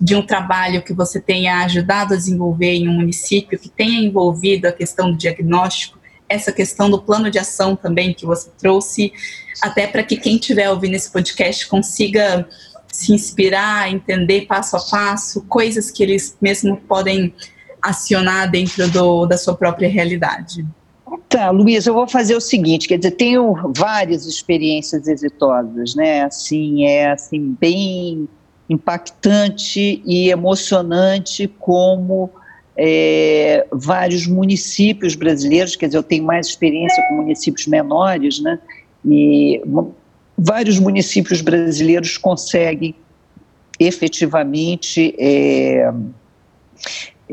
Speaker 1: de um trabalho que você tenha ajudado a desenvolver em um município, que tenha envolvido a questão do diagnóstico, essa questão do plano de ação também que você trouxe, até para que quem estiver ouvindo esse podcast consiga se inspirar, entender passo a passo, coisas que eles mesmo podem acionar dentro do, da sua própria realidade?
Speaker 2: Tá, Luiz, eu vou fazer o seguinte, quer dizer, tenho várias experiências exitosas, né? Assim, é assim bem impactante e emocionante como é, vários municípios brasileiros, quer dizer, eu tenho mais experiência com municípios menores, né? E vários municípios brasileiros conseguem efetivamente é,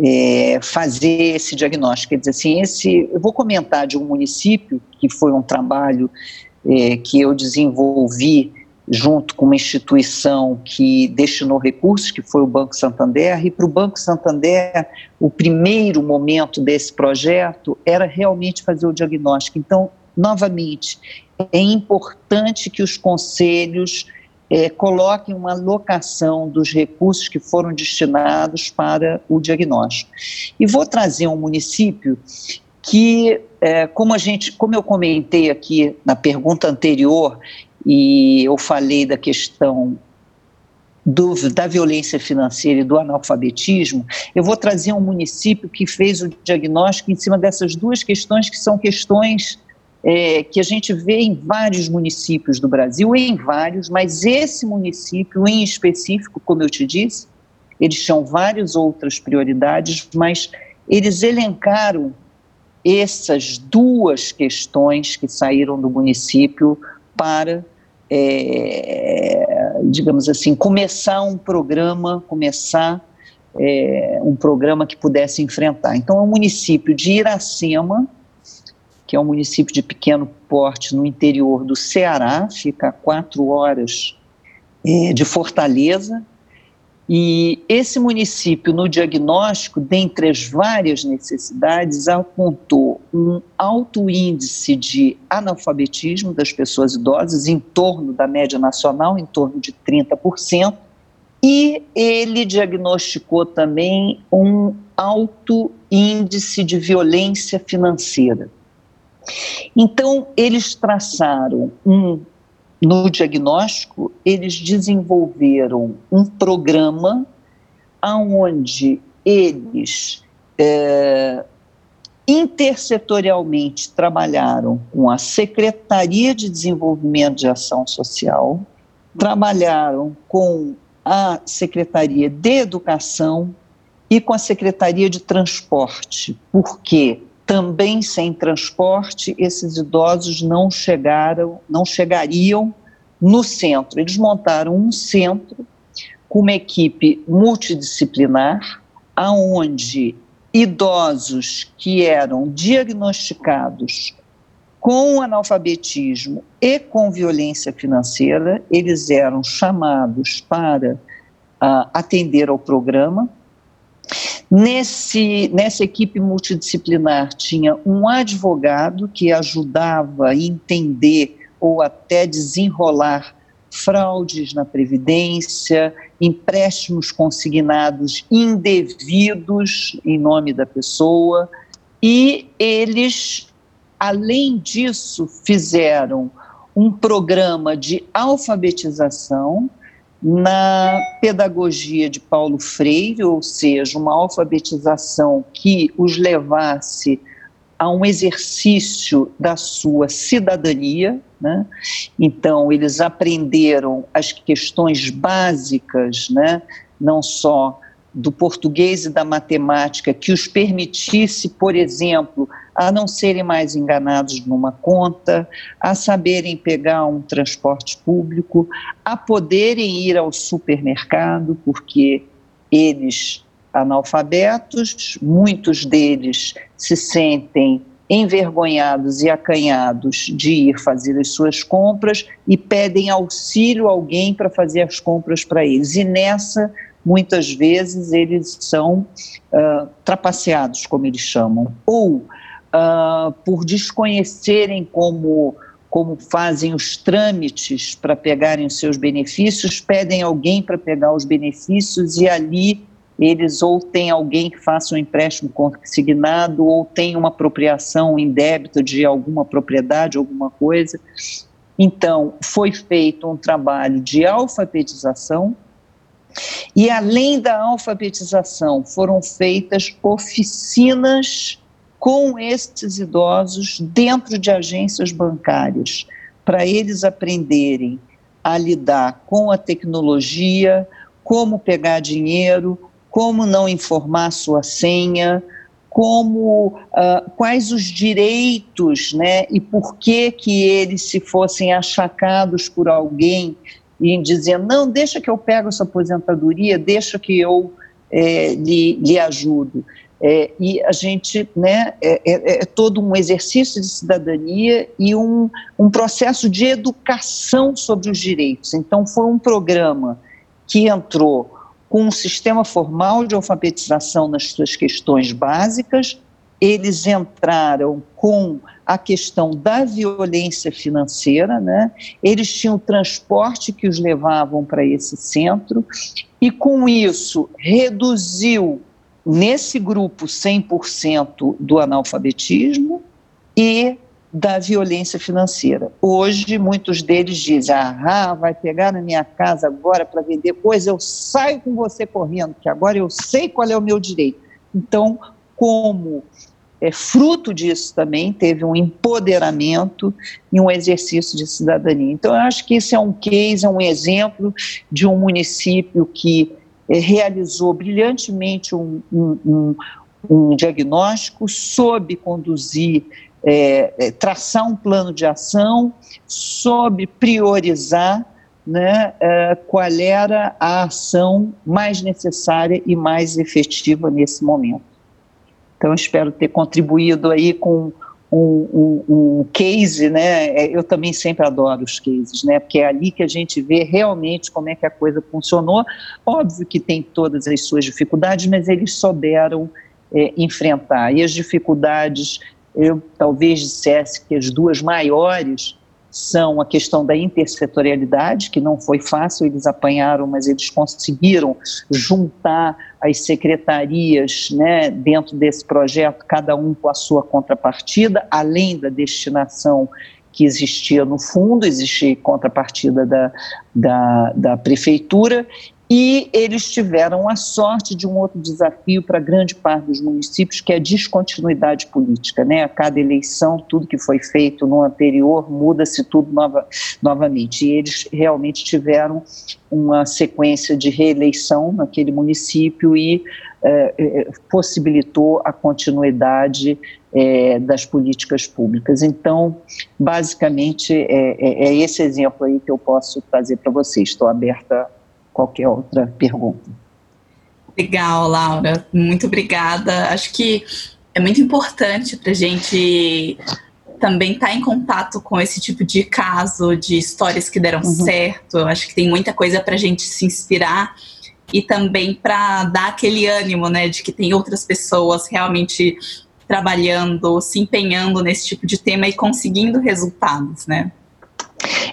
Speaker 2: é, fazer esse diagnóstico. Quer dizer, assim, esse, eu vou comentar de um município que foi um trabalho é, que eu desenvolvi junto com uma instituição que destinou recursos, que foi o Banco Santander, e para o Banco Santander, o primeiro momento desse projeto era realmente fazer o diagnóstico. Então, novamente, é importante que os conselhos é, coloquem uma alocação dos recursos que foram destinados para o diagnóstico. E vou trazer um município que, é, como a gente, como eu comentei aqui na pergunta anterior, e eu falei da questão do, da violência financeira e do analfabetismo, eu vou trazer um município que fez o diagnóstico em cima dessas duas questões que são questões é, que a gente vê em vários municípios do Brasil, em vários, mas esse município em específico, como eu te disse, eles tinham várias outras prioridades, mas eles elencaram essas duas questões que saíram do município para, é, digamos assim, começar um programa, começar é, um programa que pudesse enfrentar. Então, é o município de Iracema, que é um município de pequeno porte no interior do Ceará, fica a quatro horas é, de Fortaleza. E esse município, no diagnóstico, dentre as várias necessidades, apontou um alto índice de analfabetismo das pessoas idosas, em torno da média nacional, em torno de 30%, e ele diagnosticou também um alto índice de violência financeira. Então, eles traçaram um, no diagnóstico, eles desenvolveram um programa onde eles é, intersetorialmente trabalharam com a Secretaria de Desenvolvimento de Ação Social, trabalharam com a Secretaria de Educação e com a Secretaria de Transporte, porque também sem transporte, esses idosos não chegaram, não chegariam no centro. Eles montaram um centro com uma equipe multidisciplinar, aonde idosos que eram diagnosticados com analfabetismo e com violência financeira, eles eram chamados para uh, atender ao programa Nesse, nessa equipe multidisciplinar tinha um advogado que ajudava a entender ou até desenrolar fraudes na Previdência, empréstimos consignados indevidos em nome da pessoa, e eles Além disso, fizeram um programa de alfabetização na pedagogia de Paulo Freire, ou seja, uma alfabetização que os levasse a um exercício da sua cidadania. Né? Então, eles aprenderam as questões básicas, né? não só do português e da matemática, que os permitisse, por exemplo, a não serem mais enganados numa conta, a saberem pegar um transporte público, a poderem ir ao supermercado, porque eles analfabetos, muitos deles se sentem envergonhados e acanhados de ir fazer as suas compras e pedem auxílio a alguém para fazer as compras para eles. E nessa, muitas vezes, eles são uh, trapaceados, como eles chamam, ou uh, por desconhecerem como como fazem os trâmites para pegarem os seus benefícios, pedem alguém para pegar os benefícios e ali eles ou têm alguém que faça um empréstimo consignado ou tem uma apropriação em débito de alguma propriedade, alguma coisa. Então, foi feito um trabalho de alfabetização e, além da alfabetização, foram feitas oficinas com estes idosos dentro de agências bancárias, para eles aprenderem a lidar com a tecnologia, como pegar dinheiro, como não informar sua senha, como uh, quais os direitos, né, e por que que eles se fossem achacados por alguém e dizendo não deixa que eu pego essa aposentadoria, deixa que eu é, lhe, lhe ajudo. É, e a gente, né, é, é, é, todo um exercício de cidadania e um, um processo de educação sobre os direitos. Então, foi um programa que entrou com um sistema formal de alfabetização nas suas questões básicas, eles entraram com a questão da violência financeira, né? eles tinham transporte que os levavam para esse centro, e com isso reduziu nesse grupo 100% do analfabetismo e da violência financeira. Hoje, muitos deles dizem: ah, vai pegar na minha casa agora para vender coisa, eu saio com você correndo, que agora eu sei qual é o meu direito. Então, como é, fruto disso também, teve um empoderamento e um exercício de cidadania. Então, eu acho que isso é um case, é um exemplo de um município que realizou brilhantemente um, um, um, diagnóstico, soube conduzir é, traçar um plano de ação sobre priorizar né, é, qual era a ação mais necessária e mais efetiva nesse momento. Então, espero ter contribuído aí com um, um, um, case, né? É, eu também sempre adoro os cases, né? Porque é ali que a gente vê realmente como é que a coisa funcionou. Óbvio que tem todas as suas dificuldades, mas eles souberam é, enfrentar. E as dificuldades eu talvez dissesse que as duas maiores são a questão da intersetorialidade, que não foi fácil, eles apanharam, mas eles conseguiram juntar as secretarias né, dentro desse projeto, cada um com a sua contrapartida, além da destinação que existia no fundo, existia contrapartida da, da, da prefeitura, e eles tiveram a sorte de um outro desafio para grande parte dos municípios, que é a descontinuidade política. Né? A cada eleição, tudo que foi feito no anterior, muda-se tudo nova, novamente. E eles realmente tiveram uma sequência de reeleição naquele município e eh, eh, possibilitou a continuidade eh, das políticas públicas. Então, basicamente, é, é, é esse exemplo aí que eu posso trazer para vocês. Estou aberta qualquer outra pergunta.
Speaker 1: Legal, Laura, muito obrigada. Acho que é muito importante para a gente também estar tá em contato com esse tipo de caso, de histórias que deram uhum. certo. Acho que tem muita coisa para a gente se inspirar e também para dar aquele ânimo, né, de que tem outras pessoas realmente trabalhando, se empenhando nesse tipo de tema e conseguindo resultados, né?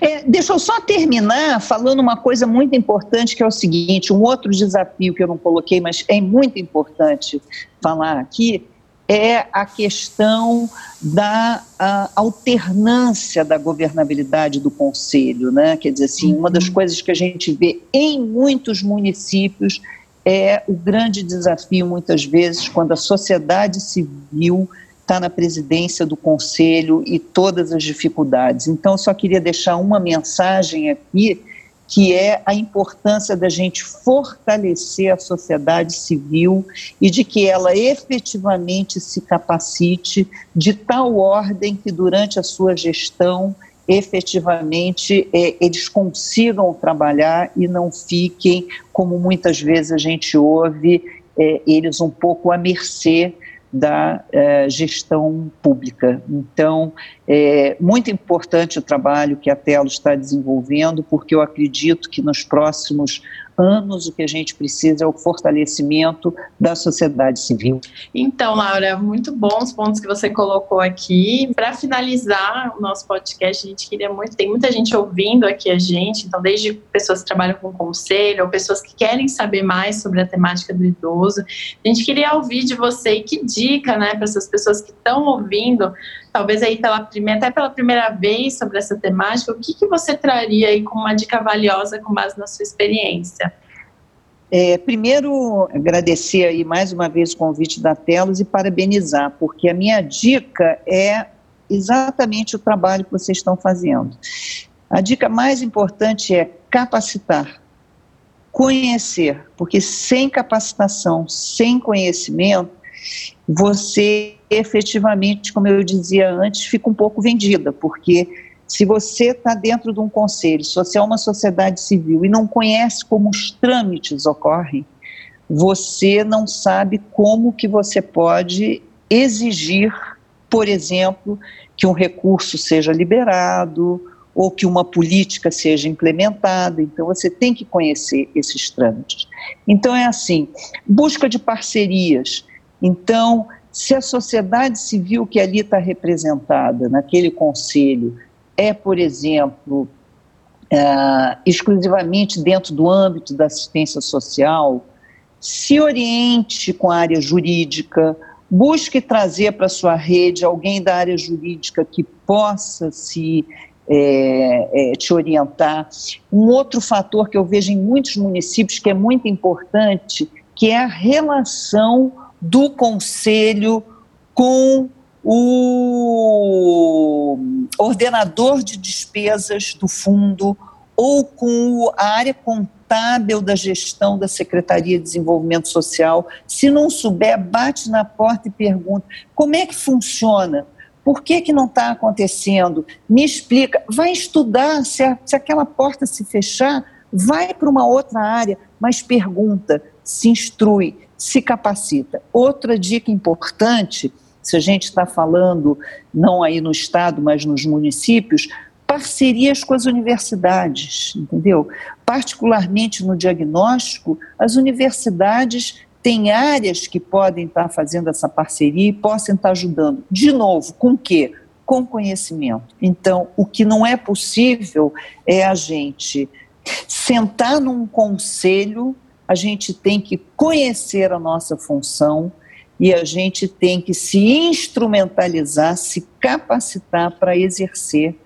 Speaker 2: É, deixa eu só terminar falando uma coisa muito importante que é o seguinte: um outro desafio que eu não coloquei, mas é muito importante falar aqui, é a questão da a, alternância da governabilidade do conselho, né? Quer dizer assim, uma das uhum. coisas que a gente vê em muitos municípios é o grande desafio muitas vezes quando a sociedade civil está na presidência do conselho e todas as dificuldades. Então, só queria deixar uma mensagem aqui que é a importância da gente fortalecer a sociedade civil e de que ela efetivamente se capacite de tal ordem que durante a sua gestão efetivamente é, eles consigam trabalhar e não fiquem, como muitas vezes a gente ouve, é, eles um pouco à mercê da eh, gestão pública. Então, é muito importante o trabalho que a Telo está desenvolvendo, porque eu acredito que nos próximos anos o que a gente precisa é o fortalecimento da sociedade civil.
Speaker 3: Então, Laura, muito bons pontos que você colocou aqui. Para finalizar o nosso podcast, a gente queria muito, tem muita gente ouvindo aqui a gente, então desde pessoas que trabalham com conselho ou pessoas que querem saber mais sobre a temática do idoso. A gente queria ouvir de você que dica, né, para essas pessoas que estão ouvindo talvez aí pela primeira, até pela primeira vez sobre essa temática, o que, que você traria aí como uma dica valiosa com base na sua experiência?
Speaker 2: É, primeiro, agradecer aí mais uma vez o convite da Telos e parabenizar, porque a minha dica é exatamente o trabalho que vocês estão fazendo. A dica mais importante é capacitar, conhecer, porque sem capacitação, sem conhecimento, você efetivamente, como eu dizia antes, fica um pouco vendida, porque se você está dentro de um conselho, se você é uma sociedade civil e não conhece como os trâmites ocorrem, você não sabe como que você pode exigir, por exemplo, que um recurso seja liberado ou que uma política seja implementada. Então você tem que conhecer esses trâmites. Então é assim, busca de parcerias. Então, se a sociedade civil que ali está representada naquele conselho é, por exemplo, é, exclusivamente dentro do âmbito da assistência social, se oriente com a área jurídica, busque trazer para sua rede alguém da área jurídica que possa se é, é, te orientar. Um outro fator que eu vejo em muitos municípios que é muito importante, que é a relação do conselho com o ordenador de despesas do fundo ou com a área contábil da gestão da Secretaria de Desenvolvimento Social. Se não souber, bate na porta e pergunta: como é que funciona? Por que, que não está acontecendo? Me explica. Vai estudar. Se, a, se aquela porta se fechar, vai para uma outra área, mas pergunta, se instrui se capacita. Outra dica importante, se a gente está falando não aí no estado, mas nos municípios, parcerias com as universidades, entendeu? Particularmente no diagnóstico, as universidades têm áreas que podem estar fazendo essa parceria e possam estar ajudando. De novo, com quê? Com conhecimento. Então, o que não é possível é a gente sentar num conselho a gente tem que conhecer a nossa função e a gente tem que se instrumentalizar, se capacitar para exercer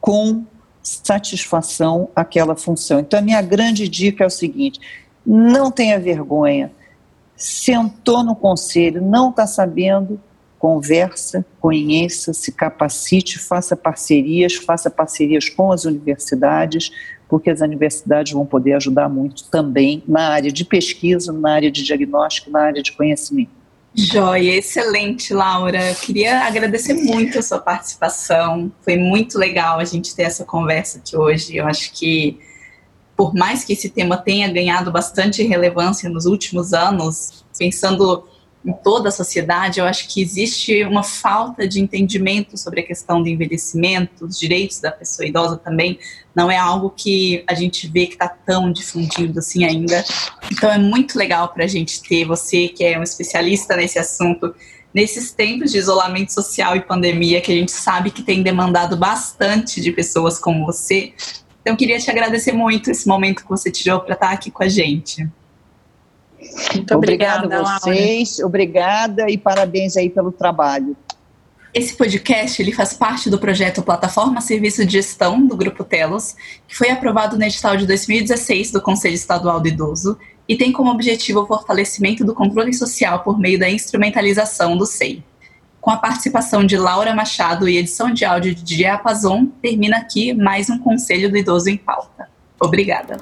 Speaker 2: com satisfação aquela função. Então, a minha grande dica é o seguinte: não tenha vergonha. Sentou no conselho, não está sabendo, conversa, conheça, se capacite, faça parcerias, faça parcerias com as universidades, porque as universidades vão poder ajudar muito também na área de pesquisa, na área de diagnóstico, na área de conhecimento.
Speaker 1: Joia, excelente, Laura. Eu queria agradecer muito a sua participação. Foi muito legal a gente ter essa conversa aqui hoje. Eu acho que, por mais que esse tema tenha ganhado bastante relevância nos últimos anos, pensando em toda a sociedade, eu acho que existe uma falta de entendimento sobre a questão do envelhecimento, os direitos da pessoa idosa também, não é algo que a gente vê que está tão difundido assim ainda. Então é muito legal para a gente ter você, que é um especialista nesse assunto, nesses tempos de isolamento social e pandemia, que a gente sabe que tem demandado bastante de pessoas como você. Então, queria te agradecer muito esse momento que você tirou para estar aqui com a gente.
Speaker 2: Muito obrigada, obrigada a vocês, Laura. obrigada e parabéns aí pelo trabalho.
Speaker 1: Esse podcast ele faz parte do projeto Plataforma Serviço de Gestão do Grupo Telos, que foi aprovado no edital de 2016 do Conselho Estadual do Idoso e tem como objetivo o fortalecimento do controle social por meio da instrumentalização do SEI. Com a participação de Laura Machado e edição de áudio de Diapazon, termina aqui mais um Conselho do Idoso em Pauta. Obrigada.